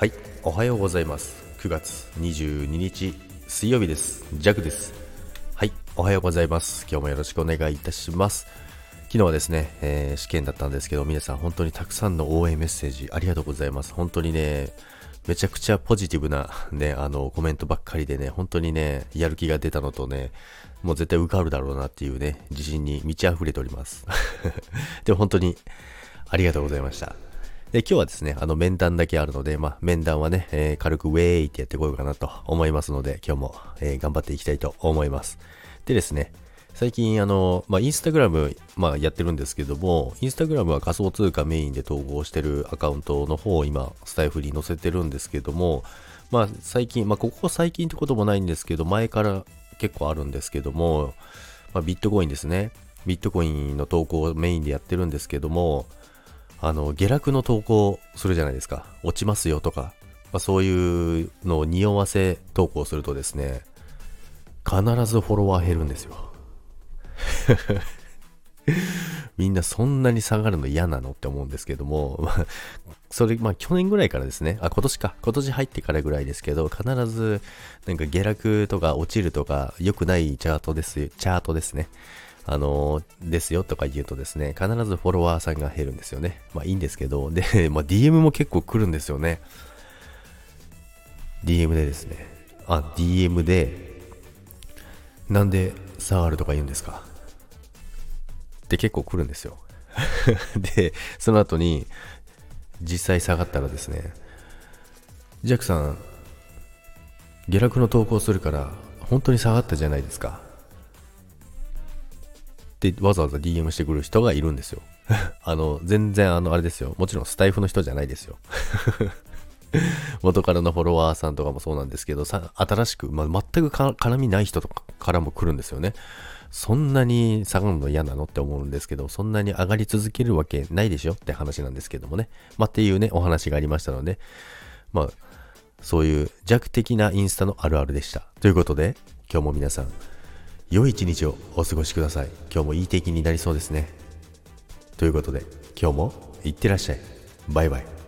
はいおはようございます。9月22日水曜日です。ジャグです。はいおはようございます。今日もよろしくお願いいたします。昨日はですね、えー、試験だったんですけど皆さん本当にたくさんの応援メッセージありがとうございます。本当にねめちゃくちゃポジティブなね、あの、コメントばっかりでね、本当にね、やる気が出たのとね、もう絶対受かるだろうなっていうね、自信に満ち溢れております。でも本当にありがとうございました。で、今日はですね、あの、面談だけあるので、まあ、面談はね、えー、軽くウェーイってやってこようかなと思いますので、今日も、えー、頑張っていきたいと思います。でですね、最近、あの、まあ、インスタグラム、まあ、やってるんですけども、インスタグラムは仮想通貨メインで統合してるアカウントの方を今、スタイフに載せてるんですけども、まあ、最近、まあ、ここ最近ってこともないんですけど、前から結構あるんですけども、まあ、ビットコインですね。ビットコインの投稿をメインでやってるんですけども、あの、下落の投稿するじゃないですか。落ちますよとか、まあ、そういうのを匂わせ投稿するとですね、必ずフォロワー減るんですよ。みんなそんなに下がるの嫌なのって思うんですけども、それ、まあ去年ぐらいからですね、あ、今年か、今年入ってからぐらいですけど、必ずなんか下落とか落ちるとか良くないチャートです、チャートですね。あのー、ですよとか言うとですね、必ずフォロワーさんが減るんですよね。まあいいんですけど、で、まあ DM も結構来るんですよね。DM でですね、あ、DM で、なんで下がるとか言うんですか？って結構来るんですよ。で、その後に、実際下がったらですね、ジャックさん、下落の投稿するから、本当に下がったじゃないですか。ってわざわざ DM してくる人がいるんですよ。あの、全然あの、あれですよ。もちろんスタイフの人じゃないですよ。元からのフォロワーさんとかもそうなんですけど、さ新しく、まあ、全く絡みない人とかからも来るんですよね。そんなに下がるの嫌なのって思うんですけど、そんなに上がり続けるわけないでしょ？って話なんですけどもね。まあ、っていうね、お話がありましたので、まあ、そういう弱的なインスタのあるあるでした。ということで、今日も皆さん、良い一日をお過ごしください。今日もいい天気になりそうですね。ということで、今日もいってらっしゃい。バイバイ。